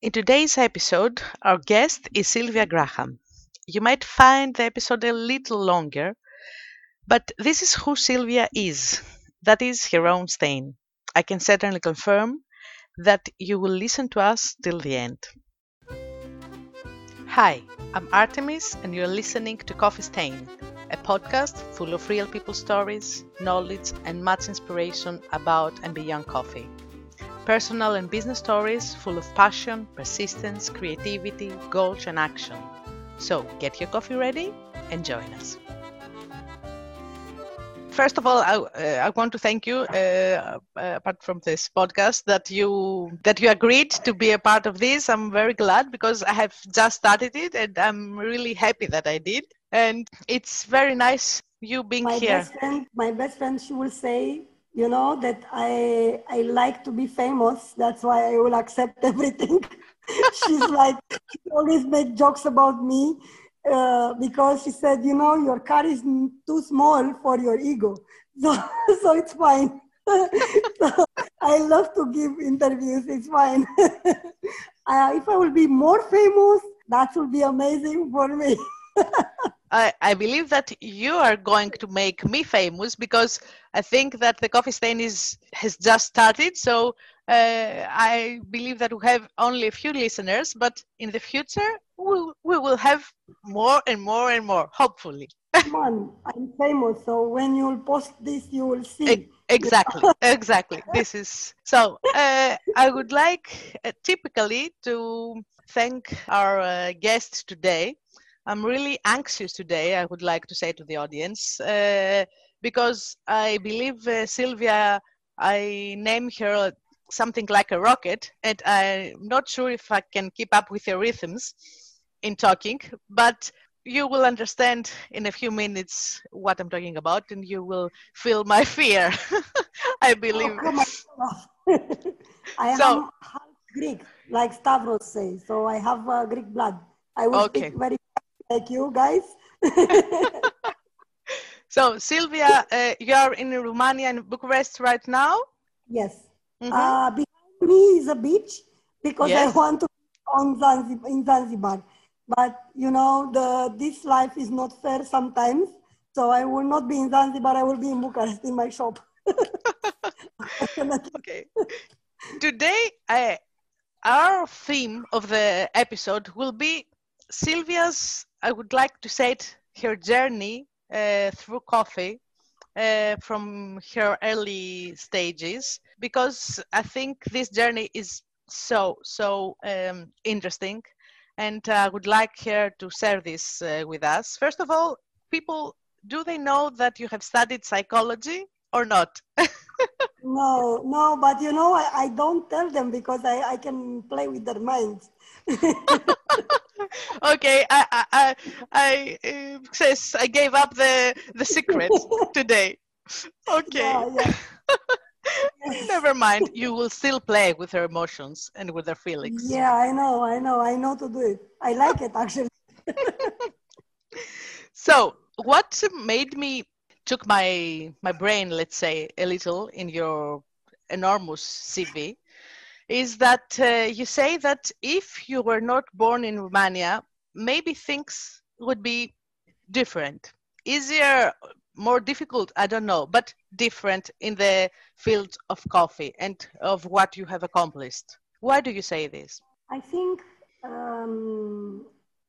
In today's episode, our guest is Sylvia Graham. You might find the episode a little longer, but this is who Sylvia is. That is her own stain. I can certainly confirm that you will listen to us till the end. Hi, I'm Artemis, and you're listening to Coffee Stain, a podcast full of real people stories, knowledge, and much inspiration about and beyond coffee. Personal and business stories full of passion, persistence, creativity, goals, and action. So get your coffee ready and join us. First of all, I, uh, I want to thank you, uh, apart from this podcast, that you that you agreed to be a part of this. I'm very glad because I have just started it, and I'm really happy that I did. And it's very nice you being my here. Best friend, my best friend, she will say, you know, that I I like to be famous. That's why I will accept everything. She's like, she always made jokes about me uh, because she said, you know, your car is too small for your ego. So, so it's fine. so I love to give interviews. It's fine. uh, if I will be more famous, that will be amazing for me. I, I believe that you are going to make me famous because I think that the coffee stain is has just started. So uh, I believe that we have only a few listeners, but in the future we, we will have more and more and more, hopefully. Come on, I'm famous, so when you'll post this, you will see. Exactly, exactly. This is so. Uh, I would like uh, typically to thank our uh, guest today. I'm really anxious today, I would like to say to the audience, uh, because I believe uh, Sylvia, I name her something like a rocket, and I'm not sure if I can keep up with your rhythms in talking, but you will understand in a few minutes what I'm talking about, and you will feel my fear. I believe. Oh, I so, am half Greek, like Stavros says, so I have uh, Greek blood. I will okay. speak very like you guys. so, Sylvia, uh, you are in Romania and Bucharest right now? Yes. Mm-hmm. Uh, behind me is a beach because yes. I want to on Zanzibar, in Zanzibar. But you know, the this life is not fair sometimes. So I will not be in Zanzibar. I will be in Bucharest in my shop. okay. Today, I, our theme of the episode will be Sylvia's I would like to it, her journey uh, through coffee uh, from her early stages because I think this journey is so so um, interesting, and I would like her to share this uh, with us. First of all, people do they know that you have studied psychology or not? no, no, but you know, I, I don't tell them because I, I can play with their minds. okay, I I I, I uh, says I gave up the the secret today. Okay. Yeah, yeah. Never mind. You will still play with her emotions and with her feelings. Yeah, I know. I know. I know to do it. I like it actually. so, what made me took my my brain, let's say, a little in your enormous CV is that uh, you say that if you were not born in Romania, maybe things would be different, easier, more difficult, I don't know, but different in the field of coffee and of what you have accomplished. Why do you say this? I think um,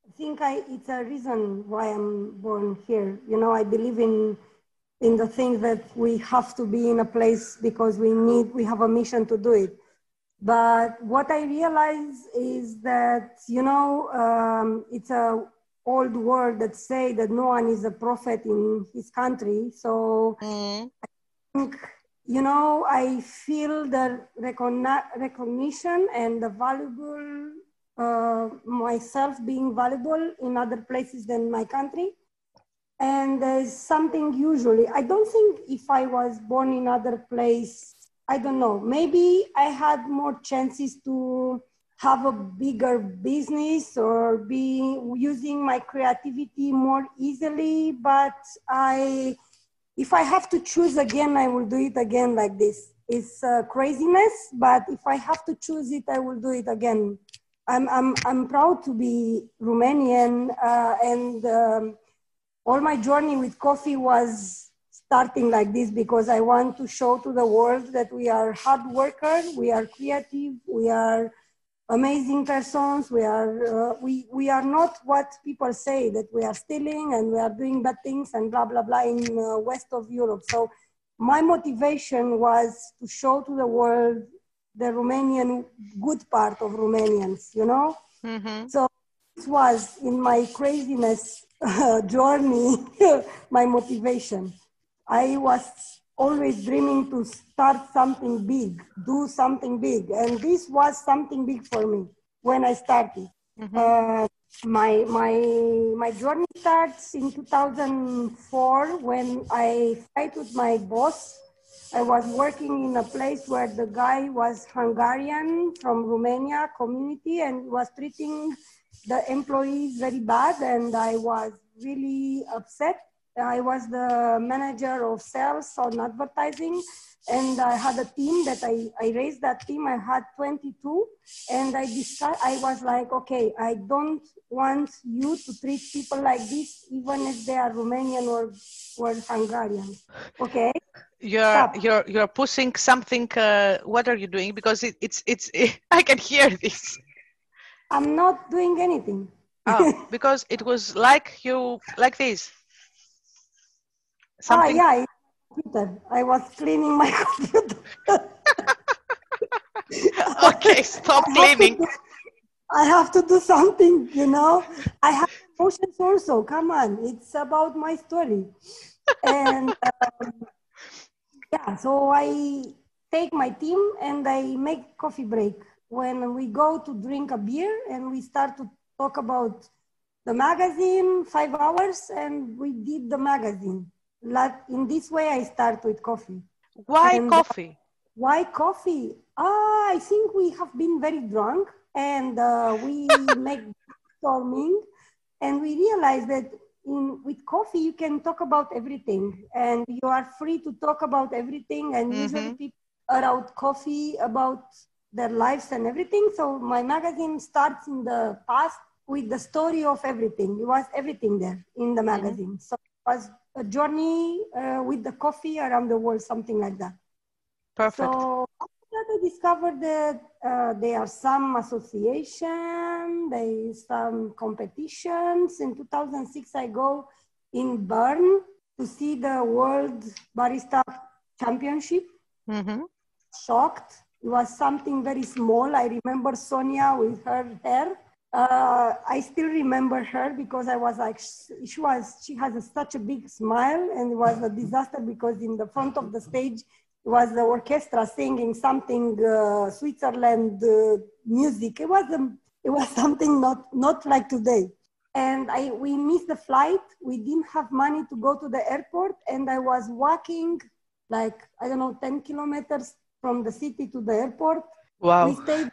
I think it's a reason why I'm born here. You know, I believe in in the thing that we have to be in a place because we need we have a mission to do it but what I realize is that, you know, um, it's a old word that say that no one is a prophet in his country. So mm. I think, you know, I feel the recogni- recognition and the valuable, uh, myself being valuable in other places than my country. And there's something usually, I don't think if I was born in other place, I don't know. Maybe I had more chances to have a bigger business or be using my creativity more easily. But I, if I have to choose again, I will do it again like this. It's craziness, but if I have to choose it, I will do it again I'm, I'm, I'm proud to be Romanian, uh, and um, all my journey with coffee was starting like this because I want to show to the world that we are hard workers, we are creative, we are amazing persons. We are uh, we we are not what people say that we are stealing and we are doing bad things and blah blah blah in uh, west of Europe. So my motivation was to show to the world the Romanian good part of Romanians, you know? Mm-hmm. So this was in my craziness uh, journey, my motivation. I was always dreaming to start something big, do something big. And this was something big for me when I started. Mm-hmm. Uh, my, my, my journey starts in 2004 when I fight with my boss I was working in a place where the guy was Hungarian from Romania community and was treating the employees very bad and I was really upset. I was the manager of sales on advertising and I had a team that I, I raised that team. I had 22 and I decided, I was like, okay, I don't want you to treat people like this, even if they are Romanian or, or Hungarian. Okay you're Stop. you're you're pushing something uh, what are you doing because it, it's it's it, i can hear this i'm not doing anything oh because it was like you like this something. oh yeah computer. i was cleaning my computer. Okay stop I cleaning. have do, i have to do something you know? I have emotions also come on. It's about my story. And um, yeah, so I take my team and I make coffee break. When we go to drink a beer and we start to talk about the magazine five hours and we did the magazine in this way i start with coffee why and coffee why coffee ah i think we have been very drunk and uh, we make storming and we realize that in with coffee you can talk about everything and you are free to talk about everything and mm-hmm. usually people are out coffee about their lives and everything so my magazine starts in the past with the story of everything it was everything there in the mm-hmm. magazine mm-hmm. so it was a journey uh, with the coffee around the world something like that perfect so after that, I discovered that uh, there are some association, there is some competitions. In 2006, I go in Bern to see the World Barista Championship. Mm-hmm. Shocked. It was something very small. I remember Sonia with her hair. Uh, I still remember her because I was like, she was, she has a, such a big smile and it was a disaster because in the front of the stage, was the orchestra singing something uh, Switzerland uh, music. It was um, it was something not not like today. And I we missed the flight. We didn't have money to go to the airport, and I was walking like I don't know ten kilometers from the city to the airport. Wow. We stayed.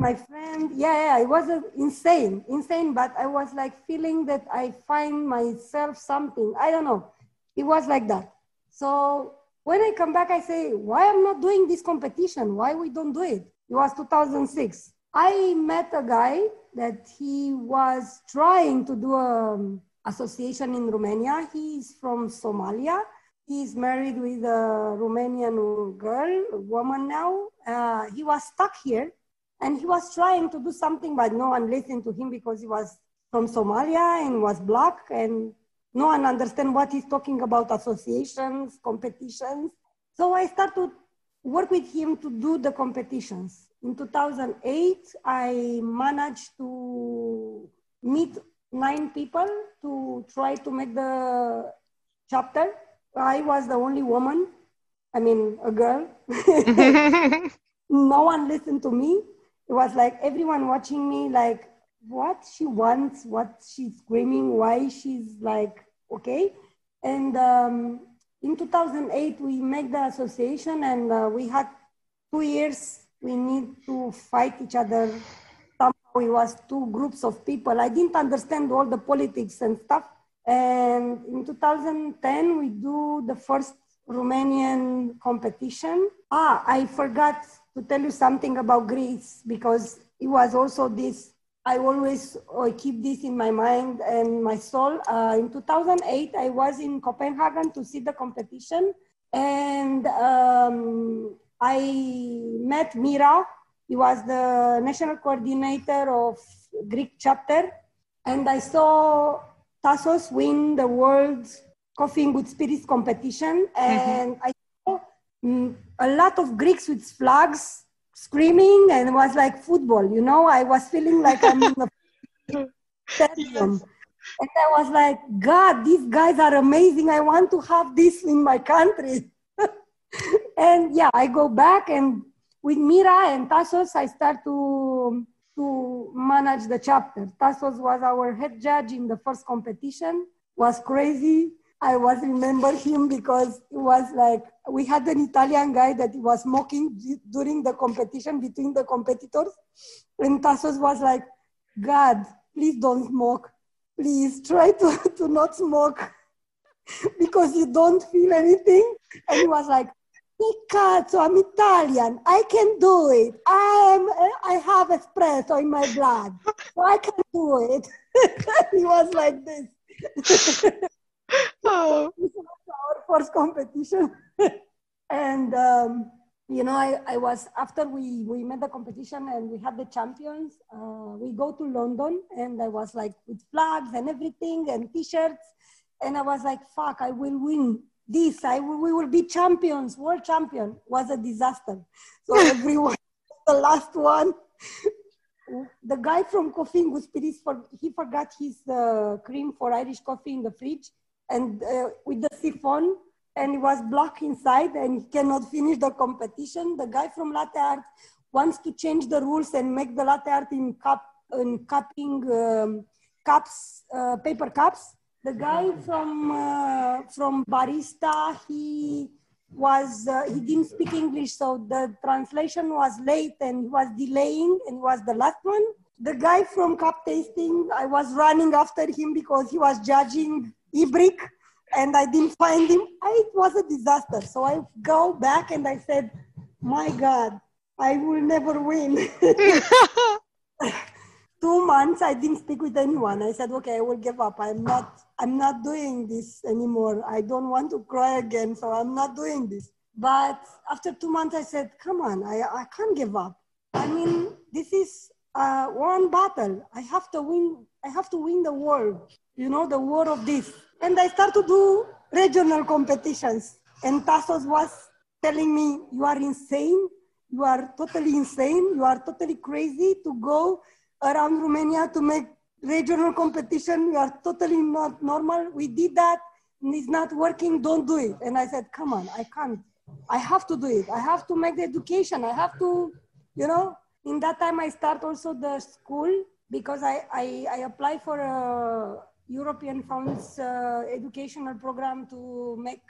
My friend, yeah, yeah, it was uh, insane, insane. But I was like feeling that I find myself something. I don't know. It was like that. So when I come back, I say, why I'm not doing this competition? Why we don't do it? It was 2006. I met a guy that he was trying to do an association in Romania. He's from Somalia. He's married with a Romanian girl, a woman now. Uh, he was stuck here and he was trying to do something, but no one listened to him because he was from Somalia and was black and no one understand what he's talking about associations, competitions. So I started to work with him to do the competitions. In 2008, I managed to meet nine people to try to make the chapter. I was the only woman, I mean, a girl. no one listened to me. It was like everyone watching me, like, what she wants, what she's screaming, why she's like, okay. And um, in 2008, we made the association and uh, we had two years. We need to fight each other. Somehow it was two groups of people. I didn't understand all the politics and stuff. And in 2010, we do the first Romanian competition. Ah, I forgot to tell you something about Greece because it was also this. I always uh, keep this in my mind and my soul. Uh, in 2008, I was in Copenhagen to see the competition, and um, I met Mira. He was the national coordinator of Greek chapter, and I saw Tassos win the world coffee in good spirits competition, mm-hmm. and mm-hmm. I Mm, a lot of Greeks with flags screaming, and it was like football. You know, I was feeling like I'm in a stadium. And I was like, God, these guys are amazing. I want to have this in my country. and yeah, I go back and with Mira and Tassos, I start to to manage the chapter. Tassos was our head judge in the first competition. Was crazy. I was remember him because it was like we had an Italian guy that was mocking during the competition between the competitors, and Tassos was like, "God, please don't smoke. Please try to, to not smoke because you don't feel anything." And he was like, cazzo, I'm Italian. I can do it. I am. I have espresso in my blood, so I can do it. he was like this. Oh. our first competition, and um, you know, I, I was after we we made the competition and we had the champions. Uh, we go to London, and I was like with flags and everything and T-shirts, and I was like, "Fuck, I will win." this, I we will be champions, world champion, was a disaster. So everyone, the last one, the guy from Coffee Good Spirits, for, he forgot his uh, cream for Irish coffee in the fridge and uh, with the siphon and it was blocked inside and he cannot finish the competition. The guy from Latte Art wants to change the rules and make the latte art in cup in cupping um, cups, uh, paper cups the guy from uh, from barista he was uh, he didn't speak english so the translation was late and he was delaying and was the last one the guy from cup tasting i was running after him because he was judging ibrik and i didn't find him. It was a disaster. So i go back and i said my god i will never win. Two months i didn't speak with anyone. I said okay i will give up. I'm not i'm not doing this anymore. I don't want to cry again so i'm not doing this. But after two months i said come on i, I can't give up. I mean this is uh, one battle i have to win i have to win the world you know the war of this and i start to do regional competitions and tassos was telling me you are insane you are totally insane you are totally crazy to go around Romania to make regional competition. You are totally not normal. We did that and it's not working. Don't do it. And I said, come on, I can't. I have to do it. I have to make the education. I have to, you know, in that time I start also the school because I, I, I apply for a European funds uh, educational program to make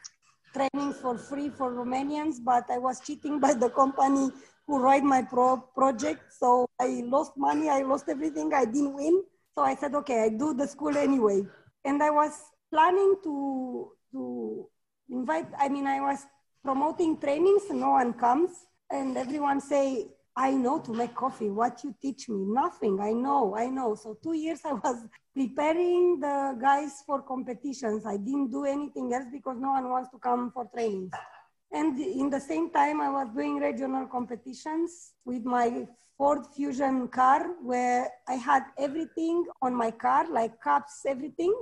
trainings for free for Romanians, but I was cheating by the company who write my pro project. So I lost money, I lost everything, I didn't win. So I said, okay, I do the school anyway. And I was planning to, to invite, I mean, I was promoting trainings, no one comes. And everyone say, I know to make coffee. What you teach me? Nothing. I know, I know. So two years I was preparing the guys for competitions. I didn't do anything else because no one wants to come for trainings. And in the same time, I was doing regional competitions with my Ford Fusion car, where I had everything on my car, like cups, everything.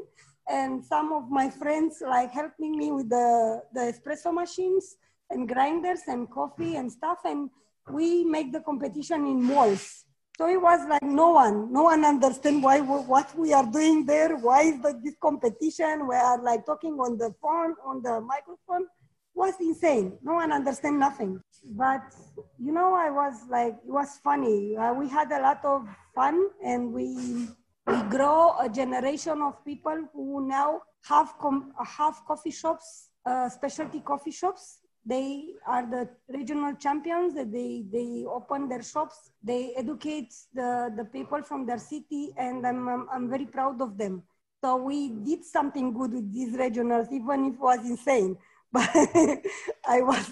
And some of my friends like helping me with the, the espresso machines and grinders and coffee and stuff. And we make the competition in malls. So it was like no one, no one understand why what we are doing there. Why is the, this competition? We are like talking on the phone, on the microphone was insane. No one understand nothing. But you know, I was like, it was funny. Uh, we had a lot of fun, and we we grow a generation of people who now have com- have coffee shops, uh, specialty coffee shops. They are the regional champions. They they open their shops. They educate the the people from their city, and I'm I'm, I'm very proud of them. So we did something good with these regionals, even if it was insane but I was,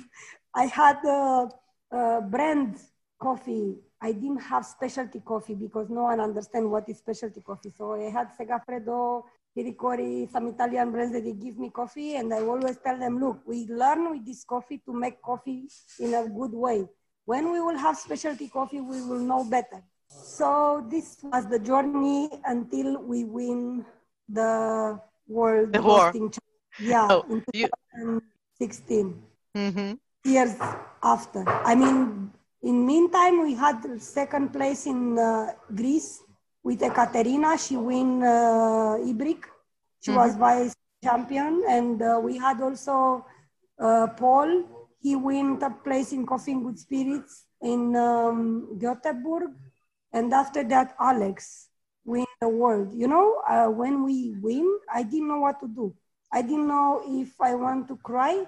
I had a, a brand coffee. I didn't have specialty coffee because no one understands what is specialty coffee. So I had Segafredo, Piricori, some Italian brands that they give me coffee, and I always tell them, look, we learn with this coffee to make coffee in a good way. When we will have specialty coffee, we will know better. So this was the journey until we win the world The war. yeah Oh, in you- 2016 hmm years after i mean in meantime we had second place in uh, greece with ekaterina she win uh, ibrik she was vice champion and uh, we had also uh, paul he win third place in coffee and good spirits in um, Göteborg. And after that, Alex win the world. You know, uh, when we win, I didn't know what to do. I didn't know if I want to cry,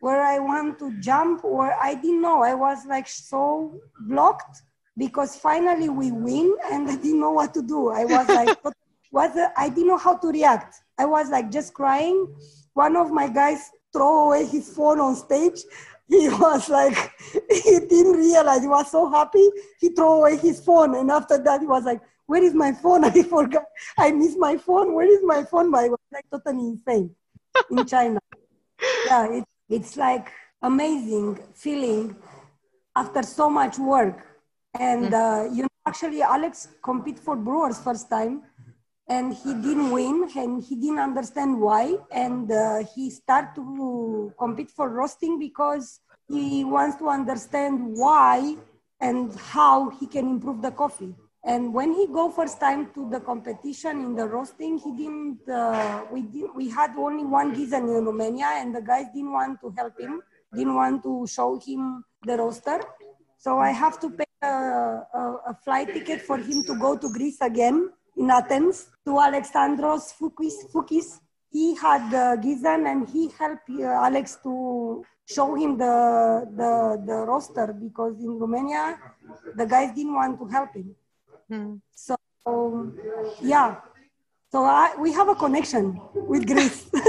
where I want to jump, or I didn't know. I was like so blocked because finally we win, and I didn't know what to do. I was like, what was the, I didn't know how to react. I was like just crying. One of my guys throw away his phone on stage. He was like, he didn't realize. He was so happy. He threw away his phone, and after that, he was like, "Where is my phone? I forgot. I missed my phone. Where is my phone?" But I was like totally insane in China. yeah, it, it's like amazing feeling after so much work. And uh, you know, actually, Alex compete for Brewers first time, and he didn't win, and he didn't understand why. And uh, he started to compete for roasting because he wants to understand why and how he can improve the coffee. And when he go first time to the competition in the roasting, he didn't. Uh, we did, we had only one Giesen in Romania, and the guys didn't want to help him, didn't want to show him the roaster. So I have to pay a, a, a flight ticket for him to go to Greece again in Athens to Alexandros Fukis. Fukis. He had uh, Giesen and he helped uh, Alex to show him the, the, the roster because in Romania, the guys didn't want to help him. Hmm. So, yeah. So I, we have a connection with Greece.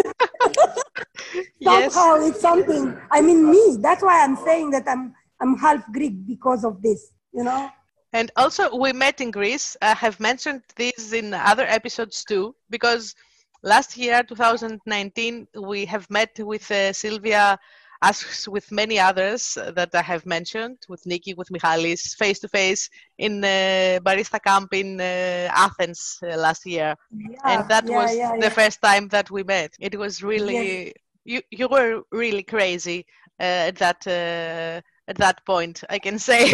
Yes. Somehow it's something. I mean, me. That's why I'm saying that I'm I'm half Greek because of this. You know. And also, we met in Greece. I have mentioned this in other episodes too, because last year, 2019, we have met with uh, Sylvia, as with many others that I have mentioned, with Nikki, with Michalis, face to face in uh, Barista Camp in uh, Athens uh, last year. Yeah, and that yeah, was yeah, the first time that we met. It was really, you, you were really crazy uh, at that. Uh, at that point, I can say.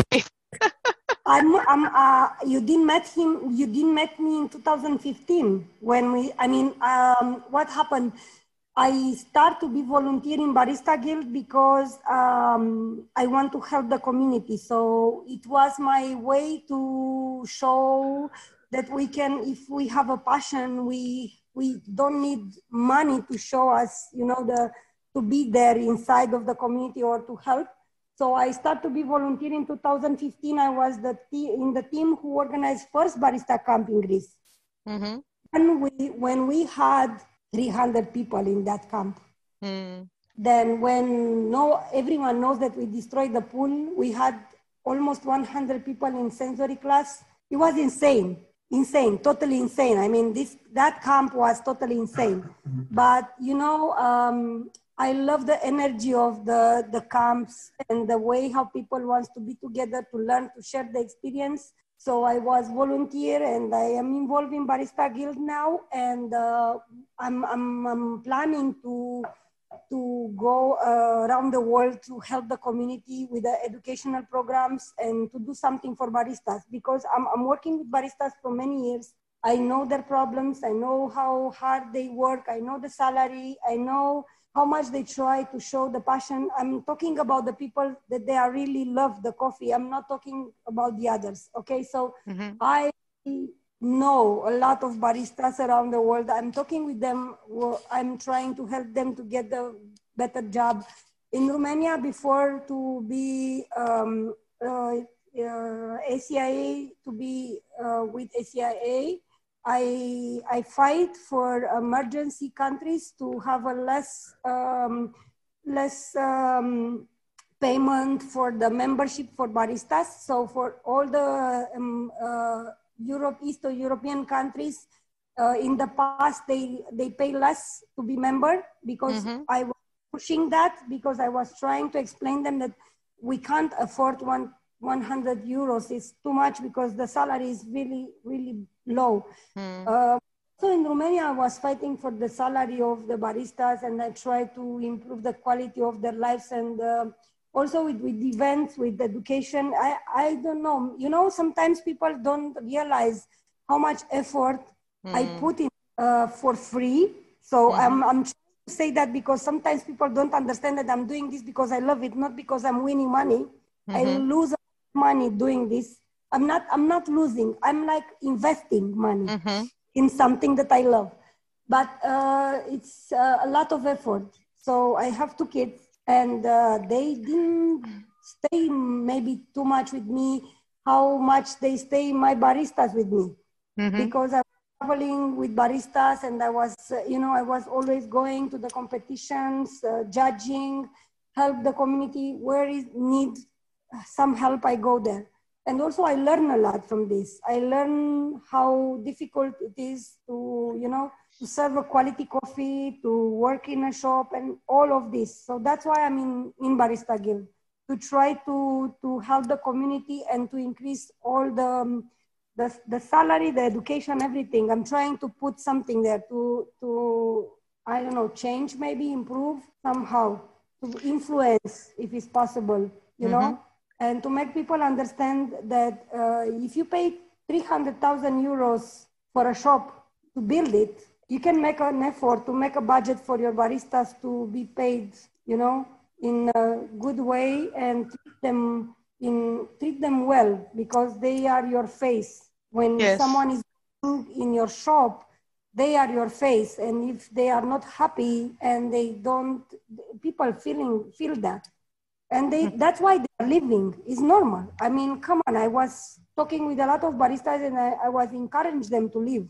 I'm, I'm, uh, you didn't met him. You didn't met me in 2015 when we. I mean, um, what happened? I start to be volunteer in Barista Guild because um, I want to help the community. So it was my way to show that we can, if we have a passion, we we don't need money to show us, you know, the to be there inside of the community or to help. So I started to be volunteer in 2015. I was the te- in the team who organized first barista camp in Greece. hmm And we, when we had 300 people in that camp, Mm. then when no everyone knows that we destroyed the pool, we had almost 100 people in sensory class. It was insane, insane, totally insane. I mean, this that camp was totally insane. But you know, um, I love the energy of the the camps and the way how people wants to be together to learn to share the experience. So I was volunteer and I am involved in Barista Guild now, and uh, I'm, I'm I'm planning to to go uh, around the world to help the community with the educational programs and to do something for baristas because I'm, I'm working with baristas for many years. I know their problems. I know how hard they work. I know the salary. I know how much they try to show the passion. I'm talking about the people that they are really love the coffee. I'm not talking about the others. Okay, so Mhm. I know a lot of baristas around the world. I'm talking with them. I'm trying to help them to get the better job in Romania before to be um, uh, uh, ACIA to be uh, with ACIA. I I fight for emergency countries to have a less um, less um, payment for the membership for baristas. So for all the um, uh, Europe, Eastern European countries, uh, in the past they they pay less to be member because mm-hmm. I was pushing that because I was trying to explain them that we can't afford one 100 euros is too much because the salary is really really low. Mm. Uh, so in Romania, I was fighting for the salary of the baristas, and I tried to improve the quality of their lives and. Uh, also with, with events, with education. I, I don't know. You know, sometimes people don't realize how much effort mm. I hmm. put in uh, for free. So mm-hmm. I'm, I'm trying to say that because sometimes people don't understand that I'm doing this because I love it, not because I'm winning money. Mm-hmm. I lose money doing this. I'm not, I'm not losing. I'm like investing money mm-hmm. in something that I love. But uh, it's uh, a lot of effort. So I have two kids and uh, they didn't stay maybe too much with me how much they stay my baristas with me mm-hmm. because i was traveling with baristas and i was uh, you know i was always going to the competitions uh, judging help the community where is need some help i go there and also i learn a lot from this i learn how difficult it is to you know to serve a quality coffee, to work in a shop, and all of this. So that's why I'm in, in Barista Guild to try to, to help the community and to increase all the, um, the, the salary, the education, everything. I'm trying to put something there to, to, I don't know, change, maybe improve somehow, to influence if it's possible, you mm-hmm. know, and to make people understand that uh, if you pay 300,000 euros for a shop to build it, you can make an effort to make a budget for your baristas to be paid, you know, in a good way and treat them in treat them well because they are your face. When yes. someone is in your shop, they are your face, and if they are not happy and they don't, people feeling feel that, and they mm-hmm. that's why they are leaving. is normal. I mean, come on. I was talking with a lot of baristas, and I, I was encouraging them to leave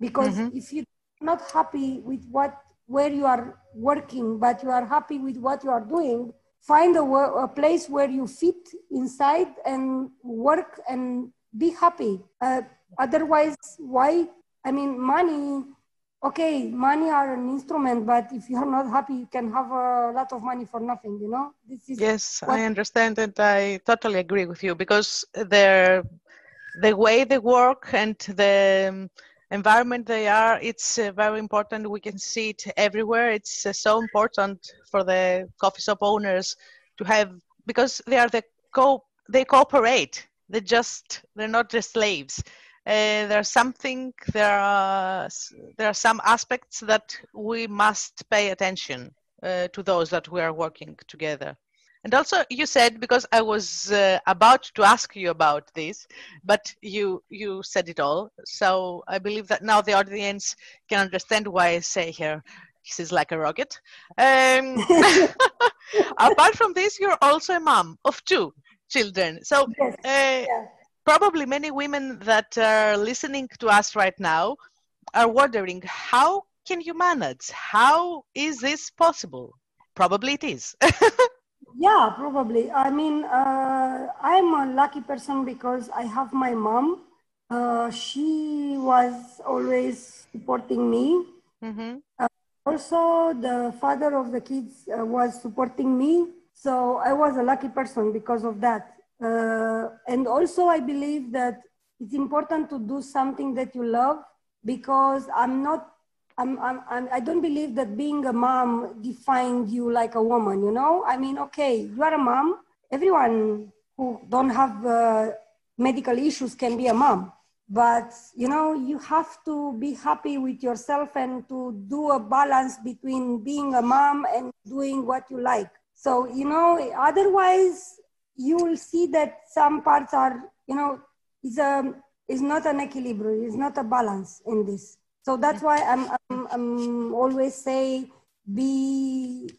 because mm-hmm. if you're not happy with what where you are working, but you are happy with what you are doing, find a, a place where you fit inside and work and be happy. Uh, otherwise, why? I mean, money. Okay, money are an instrument, but if you are not happy, you can have a lot of money for nothing. You know, this is. Yes, what... I understand, and I totally agree with you because the the way they work and the environment they are it's uh, very important we can see it everywhere it's uh, so important for the coffee shop owners to have because they are the co they cooperate they just they're not just slaves uh, there's something there are there are some aspects that we must pay attention uh, to those that we are working together and also, you said because I was uh, about to ask you about this, but you you said it all. So I believe that now the audience can understand why I say here. This is like a rocket. Um, apart from this, you're also a mom of two children. So yes. uh, yeah. Probably many women that are listening to us right now are wondering how can you manage? How is this possible? Probably it is. Yeah, probably. I mean, uh, I'm a lucky person because I have my mom. Uh, she was always supporting me. Mm-hmm. Uh, also, the father of the kids uh, was supporting me. So I was a lucky person because of that. Uh, and also, I believe that it's important to do something that you love because I'm not I'm, I'm, I'm, I don't believe that being a mom defined you like a woman, you know? I mean, okay, you are a mom. Everyone who don't have uh, medical issues can be a mom. But, you know, you have to be happy with yourself and to do a balance between being a mom and doing what you like. So, you know, otherwise you will see that some parts are, you know, is a, is not an equilibrium, it's not a balance in this. So that's why I'm, I'm, I'm always say be,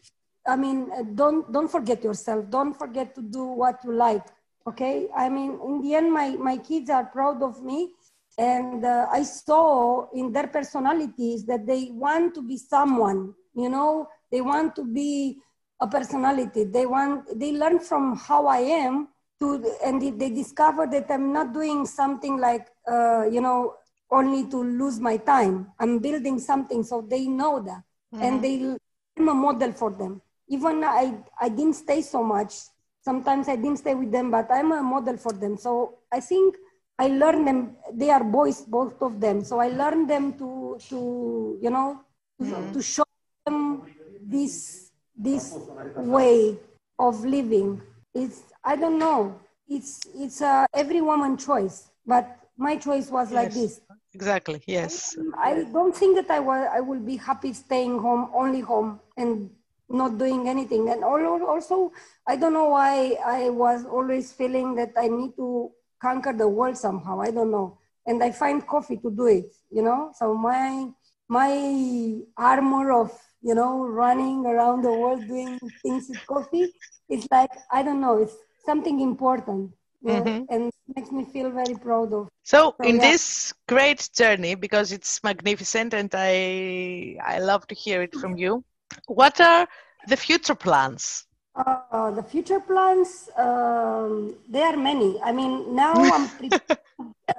I mean, don't, don't forget yourself. Don't forget to do what you like. Okay. I mean, in the end, my, my kids are proud of me. And uh, I saw in their personalities that they want to be someone, you know, they want to be a personality. They want, they learn from how I am to, and they, they discover that I'm not doing something like, uh, you know, only to lose my time. I'm building something, so they know that, mm-hmm. and they, I'm a model for them. Even I, I didn't stay so much. Sometimes I didn't stay with them, but I'm a model for them. So I think I learned them. They are boys, both of them. So I learned them to, to you know, mm-hmm. to show them this this way of living. It's I don't know. It's it's a every woman choice, but my choice was yes. like this. Exactly. Yes. I, don't think that I will I will be happy staying home, only home, and not doing anything. And also, I don't know why I was always feeling that I need to conquer the world somehow. I don't know. And I find coffee to do it, you know? So my my armor of you know, running around the world doing things with coffee. It's like, I don't know, it's something important. Mm-hmm. and makes me feel very proud of. So, so in yeah. this great journey, because it's magnificent and I I love to hear it from you. What are the future plans? Uh, the future plans, um, there are many. I mean, now I'm, pre-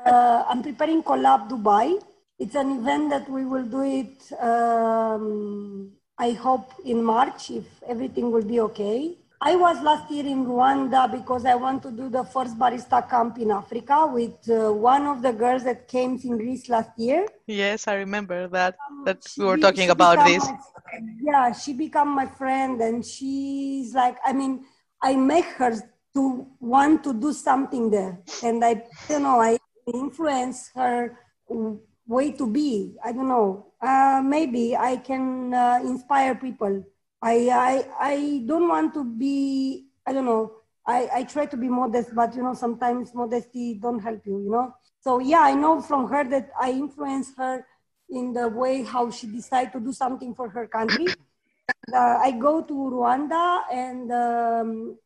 uh, I'm preparing Collab Dubai it's an event that we will do it, um, I hope, in March if everything will be okay. I was last year in Rwanda because I want to do the first barista camp in Africa with uh, one of the girls that came in Greece last year. Yes, I remember that. Um, that we were talking about this. My, yeah, she became my friend, and she's like, I mean, I make her to want to do something there, and I, you know, I influence her way to be. I don't know. Uh, maybe I can uh, inspire people. I, I, I don't want to be, I don't know. I, I try to be modest, but you know, sometimes modesty don't help you, you know? So yeah, I know from her that I influence her in the way how she decided to do something for her country. Uh, I go to Rwanda and um,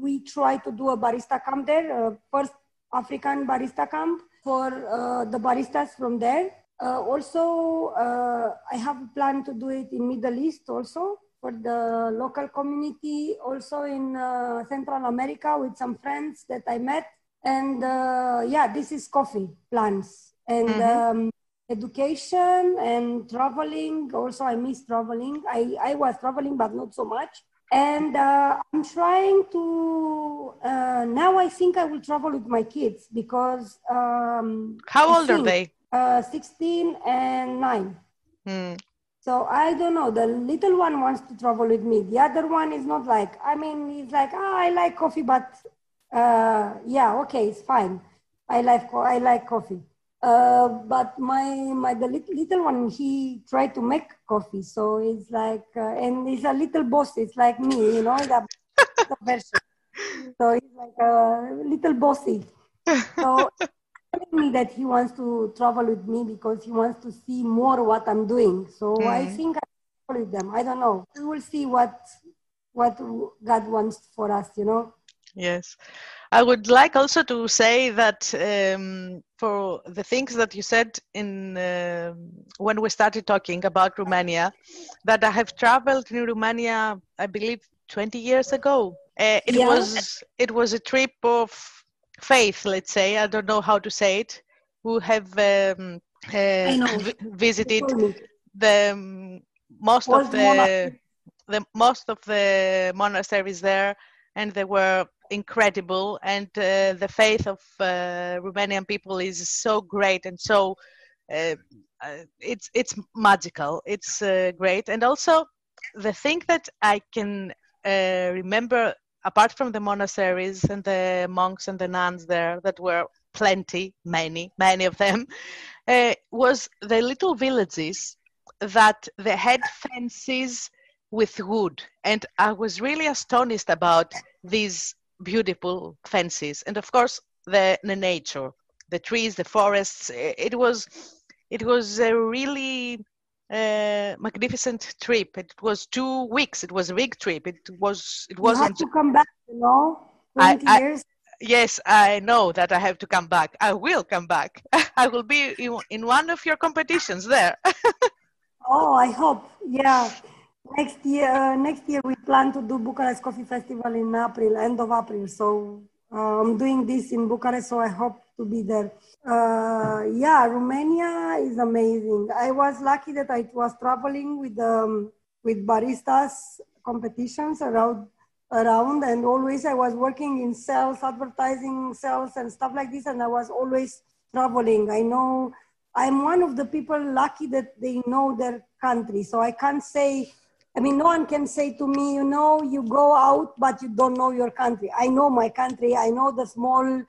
we try to do a barista camp there, uh, first African barista camp for uh, the baristas from there. Uh, also, uh, I have a plan to do it in Middle East also for the local community, also in uh, Central America with some friends that I met. And uh, yeah, this is coffee plans and mm-hmm. um, education and traveling. Also, I miss traveling. I, I was traveling, but not so much and uh, i'm trying to uh, now i think i will travel with my kids because um, how old are they? uh, 16 and 9 hmm. so i don't know. The little one wants to travel with me. The other one is not like i mean he's like oh, i like coffee but uh, yeah okay it's fine. I like i like coffee uh, but my my the little one he tried to make coffee. So it's like uh, and he's a little boss. It's like me you know the version so he's like a little bossy. So telling me that he wants to travel with me because he wants to see more what i'm doing. So mm. i think i with them. I don't know. We will see what what god wants for us you know? Yes. I would like also to say that um, for the things that you said in uh, when we started talking about Romania, that I have traveled in Romania, I believe, 20 years ago. Uh, it yeah. was it was a trip of faith, let's say. I don't know how to say it. Who have um, uh, visited the um, most of the the most of the monasteries there, and they were incredible and uh, the faith of uh, Romanian people is so great and so uh, uh it's it's magical. It's uh, great. And also the thing that I can uh, remember apart from the monasteries and the monks and the nuns there that were plenty many many of them was the little villages that they had fences with wood. And i was really astonished about these beautiful fences. And of course the, the nature the trees the forests it was it was a really uh, magnificent trip. It was two weeks. It was a big trip. It was it wasn't you have to come back you know 20 I, years. I, yes i know that i have to come back. I will come back. I will be in, in one of your competitions there. Oh i hope. Yeah next year, uh, next year we plan to do Bucharest Coffee Festival in April, end of April. So uh, I'm doing this in Bucharest, so I hope to be there. Uh, yeah, Romania is amazing. I was lucky that I was traveling with um, with baristas competitions around around and always i was working in sales advertising sales and stuff like this and i was always traveling i know i'm one of the people lucky that they know their country so i can't say i mean no one can say to me you know you go out but you don't know your country. I know my country. I know the small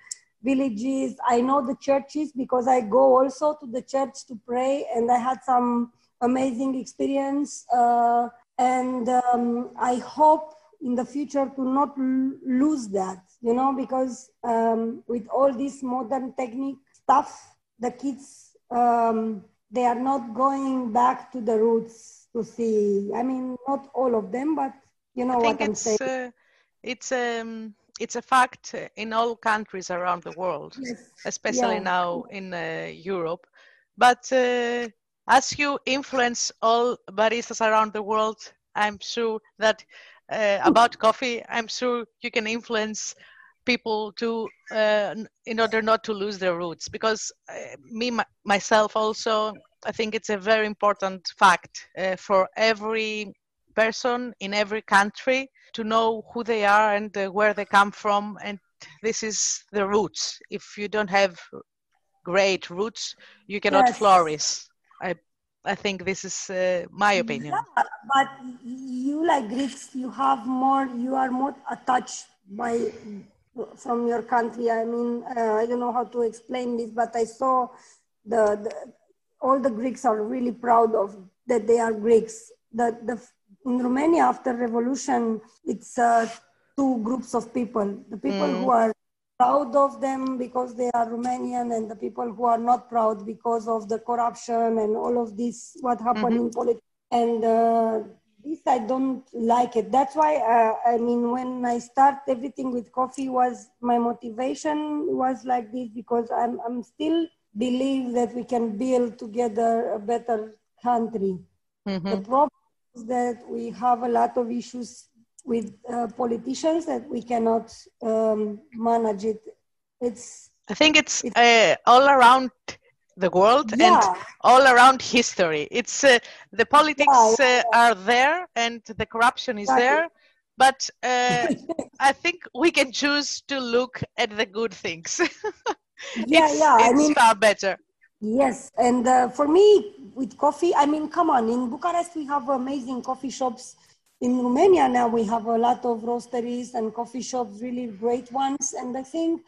villages. I know the churches because i go also to the church to pray and i had some amazing experience uh, and um, i hope in the future to not l- lose that, you know, because um, with all this modern technique stuff, the kids, um, they are not going back to the roots to see. I mean, not all of them, but you know I what I'm it's, saying. Uh, it's um, it's a fact in all countries around the world, Yes. especially Yeah. now in uh, Europe. But uh, as you influence all baristas around the world, I'm sure that uh, about coffee, I'm sure you can influence people to uh, in order not to lose their roots. Because uh, me my, myself also, I think it's a very important fact uh, for every person in every country to know who they are and uh, where they come from and this is the roots if you don't have great roots you cannot Yes. flourish i i think this is uh, my opinion Yeah, but you like Greeks, you have more, you are more attached by from your country. I mean, uh, I don't know how to explain this, but I saw the, the all the Greeks are really proud of that they are Greeks. The the in Romania after revolution, it's uh, two groups of people: the people who are proud of them because they are Romanian, and the people who are not proud because of the corruption and all of this what happened in politics. And uh, this I don't like it. That's why uh, I mean when I start everything with coffee was my motivation was like this because I'm I'm still believe that we can build together a better country. The problem is that we have a lot of issues with uh, politicians that we cannot um, manage it. It's i think it's uh, all around the world and all around history it's uh, the politics Yeah, uh, are there and the corruption is Exactly. there but uh, i think we can choose to look at the good things yeah, it's, yeah. I mean, far better Yes, and uh, for me, with coffee, I mean, come on, in Bucharest, we have amazing coffee shops. In Romania now, we have a lot of roasteries and coffee shops, really great ones. And I think,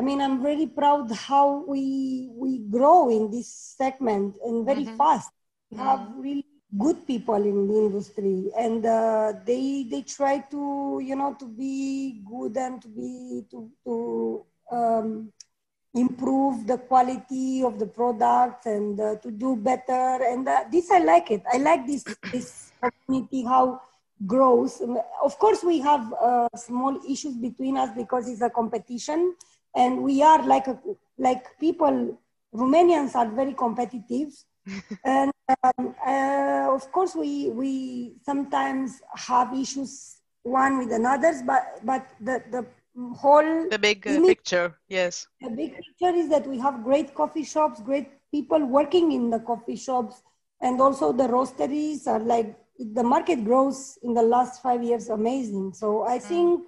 I mean, I'm very proud how we we grow in this segment and very fast. We have really good people in the industry, and uh, they they try to you know to be good and to be to to um, improve the quality of the product and uh, to do better. And uh, this i like it. I like this this community how grows. Of course we have uh, small issues between us because it's a competition and we are like a, like people romanians are very competitive. And um, uh, of course we we sometimes have issues one with another, but but the the whole the big uh, image picture yes. The big picture is that we have great coffee shops, great people working in the coffee shops, and also the roasteries are like the market grows in the last five years amazing. So I think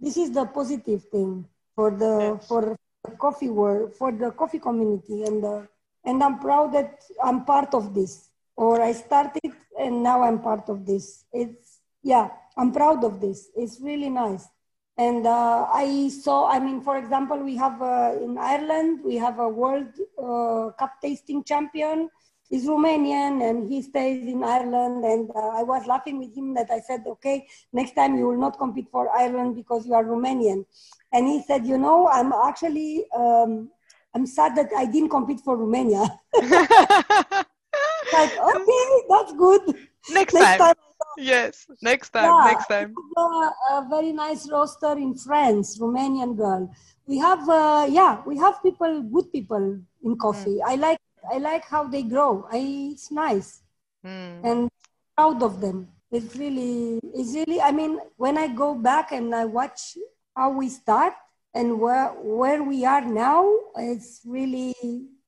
this is the positive thing for the Yes. for the coffee world, for the coffee community, and the, and I'm proud that I'm part of this. Or I started and now I'm part of this. It's yeah, I'm proud of this. It's really nice. And uh, I saw, I mean, for example, we have uh, in Ireland, we have a world uh, cup tasting champion. He's Romanian and he stays in Ireland. And uh, I was laughing with him that I said, okay, next time you will not compete for Ireland because you are Romanian. And he said, you know, I'm actually, um, I'm sad that I didn't compete for Romania. like, okay, that's good. next, Next time. time yes next time yeah, next time we have a, a very nice roster in France, Romanian girl. We have, uh, yeah, we have people, good people in coffee. I like, I like how they grow. I, it's nice Mm. and proud of them. it's really, it's really. I mean, when I go back and I watch how we start and where where we are now, it's really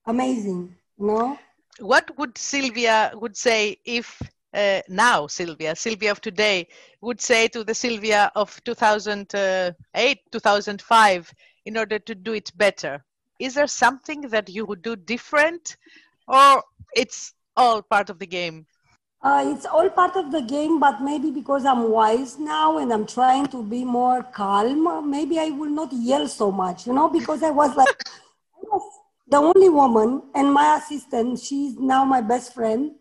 amazing. Know. What would Sylvia would say if uh, now Sylvia, Sylvia of today, would say to the Sylvia of 2008, 2005, in order to do it better? Is there something that you would do different, or it's all part of the game? Uh, it's all part of the game, but maybe because I'm wise now and I'm trying to be more calm, maybe I will not yell so much, you know, because I was like, I was the only woman, and my assistant, she's now my best friend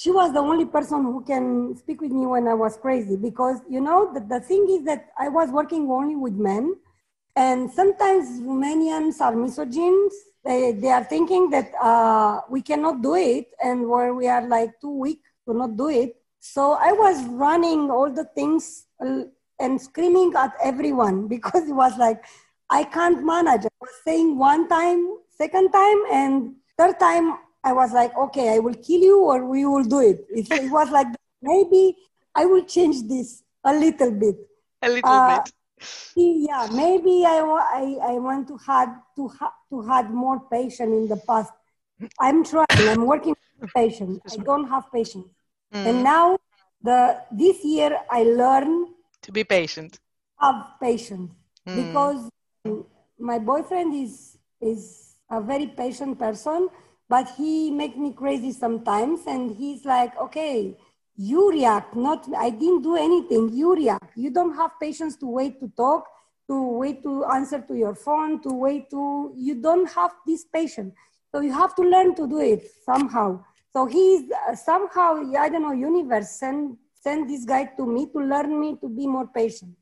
she was the only person who can speak with me when I was crazy because you know the, the thing is that I was working only with men and sometimes Romanians are misogynes. They, they are thinking that uh, we cannot do it and where we are like too weak not do it. So I was running all the things uh, and screaming at everyone because it was like, I can't manage. I was saying one time, second time, and third time I was like, okay, I will kill you or we will do it. It, it was like, maybe I will change this a little bit. A little uh, bit. Yeah, maybe I, I, I want to have to ha- to have more patience in the past. I'm trying. I'm working with patience. I don't have patience, mm. and now the this year I learn to be patient. Have patience mm. because my boyfriend is is a very patient person but he makes me crazy sometimes and he's like okay you react not i didn't do anything you react you don't have patience to wait to talk to wait to answer to your phone to wait to you don't have this patience so you have to learn to do it somehow so he's uh, somehow i don't know universe send send this guy to me to learn me to be more patient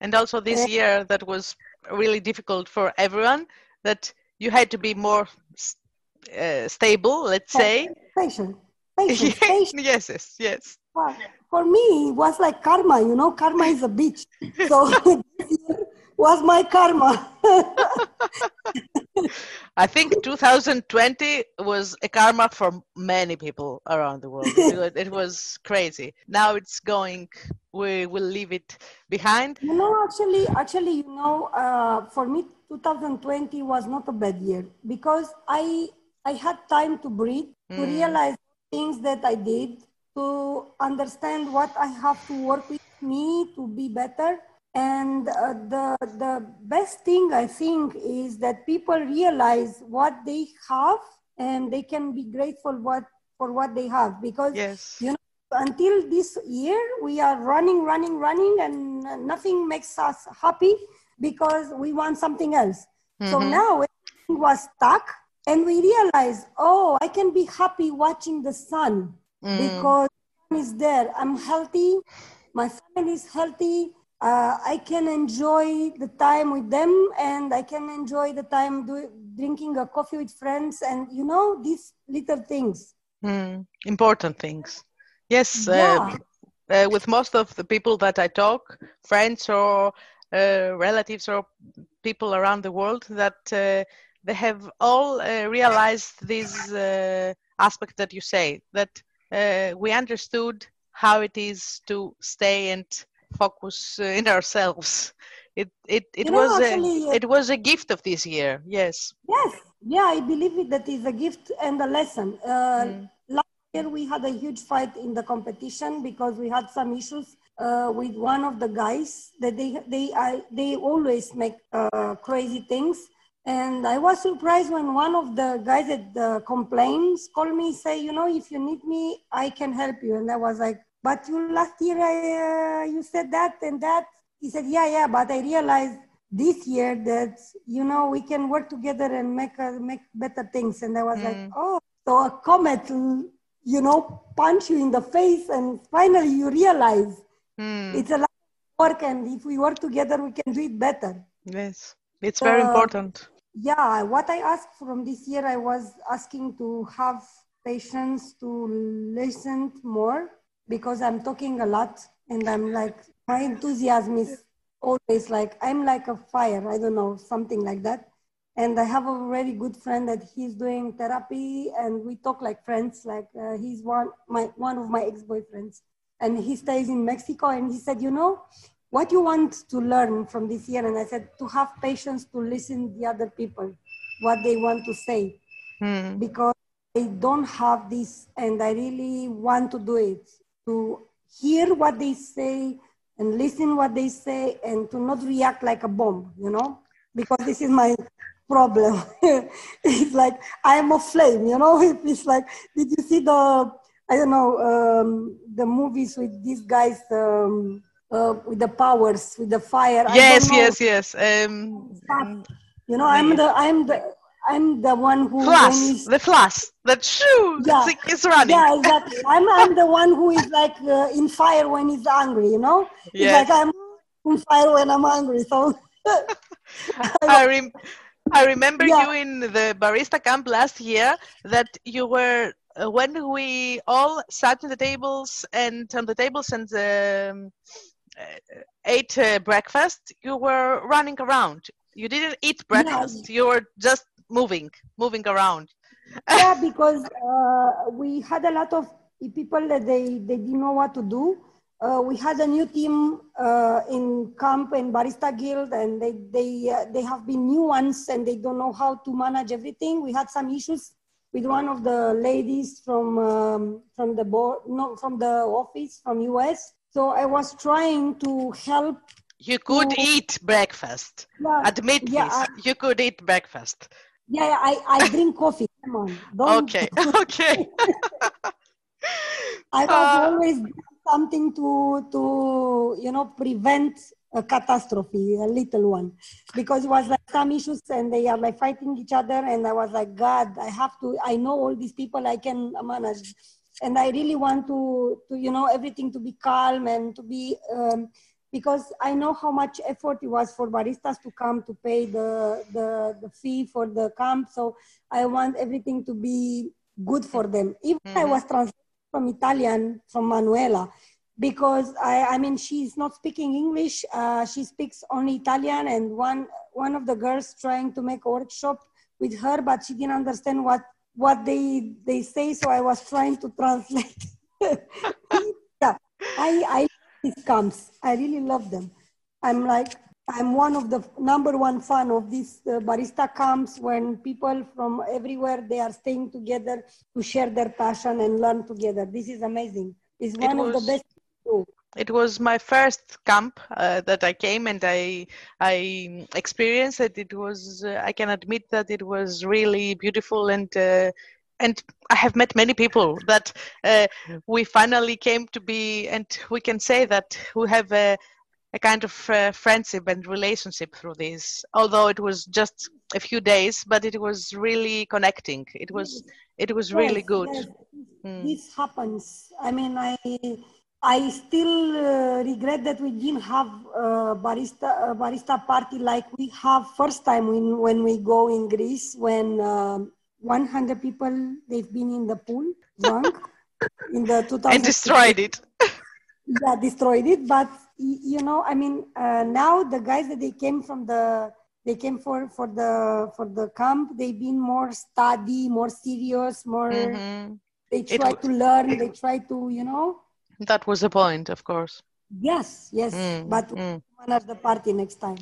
and also this year that was really difficult for everyone that you had to be more uh, stable, let's say. Patient, patient, patient. yes, yes, yes. For me, it was like karma. You know, karma is a bitch. So was my karma. I think 2020 was a karma for many people around the world. it was crazy. Now it's going. We will leave it behind. You know, actually, actually, you know, uh, for me, 2020 was not a bad year because I I had time to breathe, mm. to realize things that I did, to understand what I have to work with me to be better. And uh, the, the best thing I think is that people realize what they have and they can be grateful what, for what they have. Because, yes. you know, until this year, we are running, running, running, and nothing makes us happy because we want something else. Mm-hmm. So now everything was stuck and we realize, oh, I can be happy watching the sun mm. because sun is there. I'm healthy, my family is healthy. Uh, I can enjoy the time with them, and I can enjoy the time do, drinking a coffee with friends, and you know these little things. Mm. Important things. Yes. Uh, yeah. Uh, uh, with most of the people that I talk, friends or uh, relatives or people around the world, that uh, they have all uh, realized this uh, aspect that you say that uh, we understood how it is to stay and focus uh, in ourselves. It it, it you was know, actually, a, it was a gift of this year yes. Yes. Yeah i believe it that is a gift and a lesson. Uh, mm. last year we had a huge fight in the competition because we had some issues uh, with one of the guys that they they I, they always make crazy things. And I was surprised when one of the guys that the complaints called me, say, you know, if you need me, I can help you. And I was like, but you last year I, uh, you said that and that. He said, yeah, yeah, but I realized this year that you know we can work together and make uh, make better things. And I was mm. like, oh, so a comet, you know, punch you in the face, and finally you realize mm. it's a lot of work, and if we work together, we can do it better. Yes. It's very uh, important. Yeah, what I asked from this year, I was asking to have patience to listen more because I'm talking a lot and I'm like, my enthusiasm is always like, I'm like a fire, I don't know, something like that. And I have a very good friend that he's doing therapy and we talk like friends, like uh, he's one, my, one of my ex-boyfriends. and he stays in Mexico. And he said, you know, what you want to learn from this year? And I said, to have patience to listen the other people, what they want to say, Hmm. because I don't have this, and I really want to do it to hear what they say and listen what they say, and to not react like a bomb, you know, because this is my problem. it's like I am a flame, you know. It's like, did you see the I don't know um, the movies with these guys um, uh, with the powers, with the fire? Yes yes yes um You know, I'm the I'm the I'm the one who is- the flash that shoo Yeah. the is running yeah, exactly. I'm I'm the one who is like uh, in fire when he's angry. You know, it's like I'm in fire when I'm angry. So I, rem- I remember Yeah. you in the barista camp last year that you were uh, when we all sat at the tables and on the tables and um, uh, ate uh, breakfast you were running around you didn't eat breakfast you were just moving moving around yeah, because uh, we had a lot of people that they, they didn't know what to do. Uh, we had a new team uh, in camp and barista guild, and they they uh, they have been new ones, and they don't know how to manage everything. We had some issues with one of the ladies from um, from the board, no, from the office from US. So I was trying to help. you could Oh. eat breakfast Yeah, admit yeah, this I- you could eat breakfast yeah, yeah, I, I drink coffee. Come on, don't okay okay I was Uh, always something to to you know prevent a catastrophe, a little one, because it was like some issues and they are like fighting each other, and I was like, God, I have to. I know all these people, I can manage, and I really want to to you know everything to be calm and to be. Um, because I know how much effort it was for baristas to come to pay the, the, the fee for the camp. So I want everything to be good for them. Even I Mhm. was translating from Italian from Manuela because I, I mean she's not speaking English. Uh, she speaks only Italian, and one one of the girls trying to make a workshop with her, but she didn't understand what what they they say. So I was trying to translate. yeah, I I these camps. I really love them. I'm like I'm one of the number one fan of these uh, barista camps when people from everywhere they are staying together to share their passion and learn together. This is amazing. It's It one of the was- best. it was my first camp uh, that I came and I I experienced it. It was uh, I can admit that it was really beautiful and uh, and I have met many people that uh, we finally came to be and we can say that we have a a kind of uh, friendship and relationship through this. Although it was just a few days, but it was really connecting. It was it was really good. yes. Mm. This happens. I mean, I I still uh, regret that we didn't have a barista a barista party like we have first time when when we go in Greece when um 100 people they've been in the pool drunk in the 2000 And destroyed it. yeah destroyed it but you know i mean uh, now the guys that they came from the they came for for the for the camp they've been more study more serious more Mhm. they try to learn they try to you know That was the point, of course. yes yes Mm, but mm. manage the party next time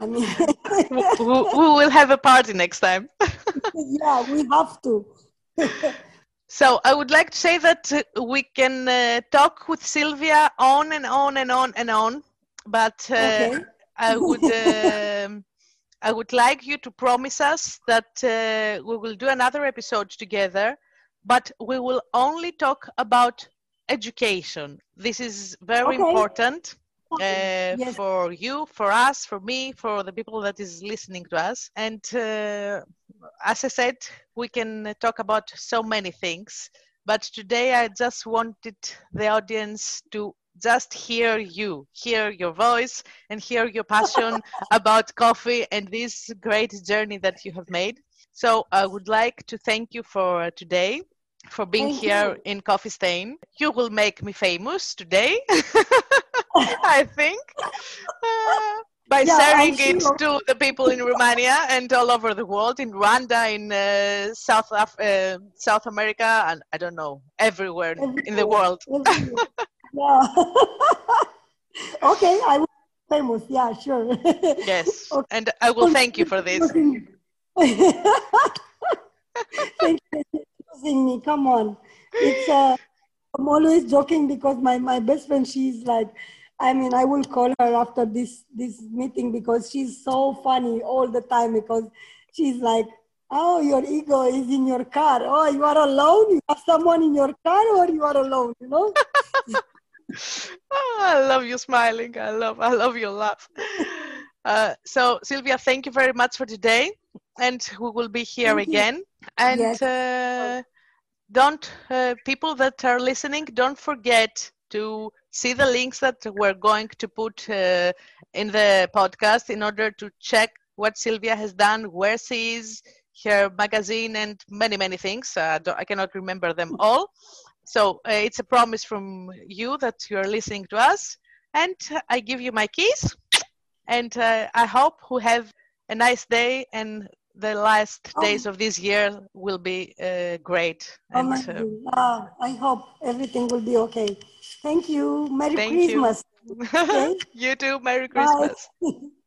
we, we will have a party next time. yeah we have to So I would like to say that uh, we can uh, talk with Sylvia on and on and on and on, but uh, okay I would um, I would like you to promise us that uh, we will do another episode together, but we will only talk about education. This is very Okay. important uh, Yes. for you, for us, for me, for the people that is listening to us. And uh, as I said, we can talk about so many things. But today, I just wanted the audience to just hear you, hear your voice, and hear your passion about coffee and this great journey that you have made. So I would like to thank you for uh, today, for being Thank here you. in Coffee Stain. You will make me famous today, I think. Uh, by Yeah, sharing it sure. to the people in Romania and all over the world, in Rwanda, in uh, South Af- uh, South America, and I don't know, everywhere in the world. Yeah. okay, I will be famous. Yeah, sure. yes, okay. and I will thank you for this. thank you for choosing me. Come on, it's. Uh, I'm always joking because my my best friend, she's like. I mean, I will call her after this this meeting because she's so funny all the time because she's like, Oh, your ego is in your car. Oh, you are alone? You have someone in your car or you are alone, you know? oh, I love you smiling. I love I love your laugh. Uh, so Sylvia, thank you very much for today. And we will be here thank again. You. And yes. uh, don't uh, people that are listening, don't forget to see the links that we're going to put uh, in the podcast in order to check what Sylvia has done, where she is, her magazine, and many, many things. Uh, I cannot remember them all. So uh, it's a promise from you that you're listening to us. And I give you my keys. And uh, I hope you have a nice day and the last oh. days of this year will be uh, great. Oh, and, uh, I hope everything will be okay. Thank you. Merry Thank Christmas. You. Okay? you too. Merry Christmas.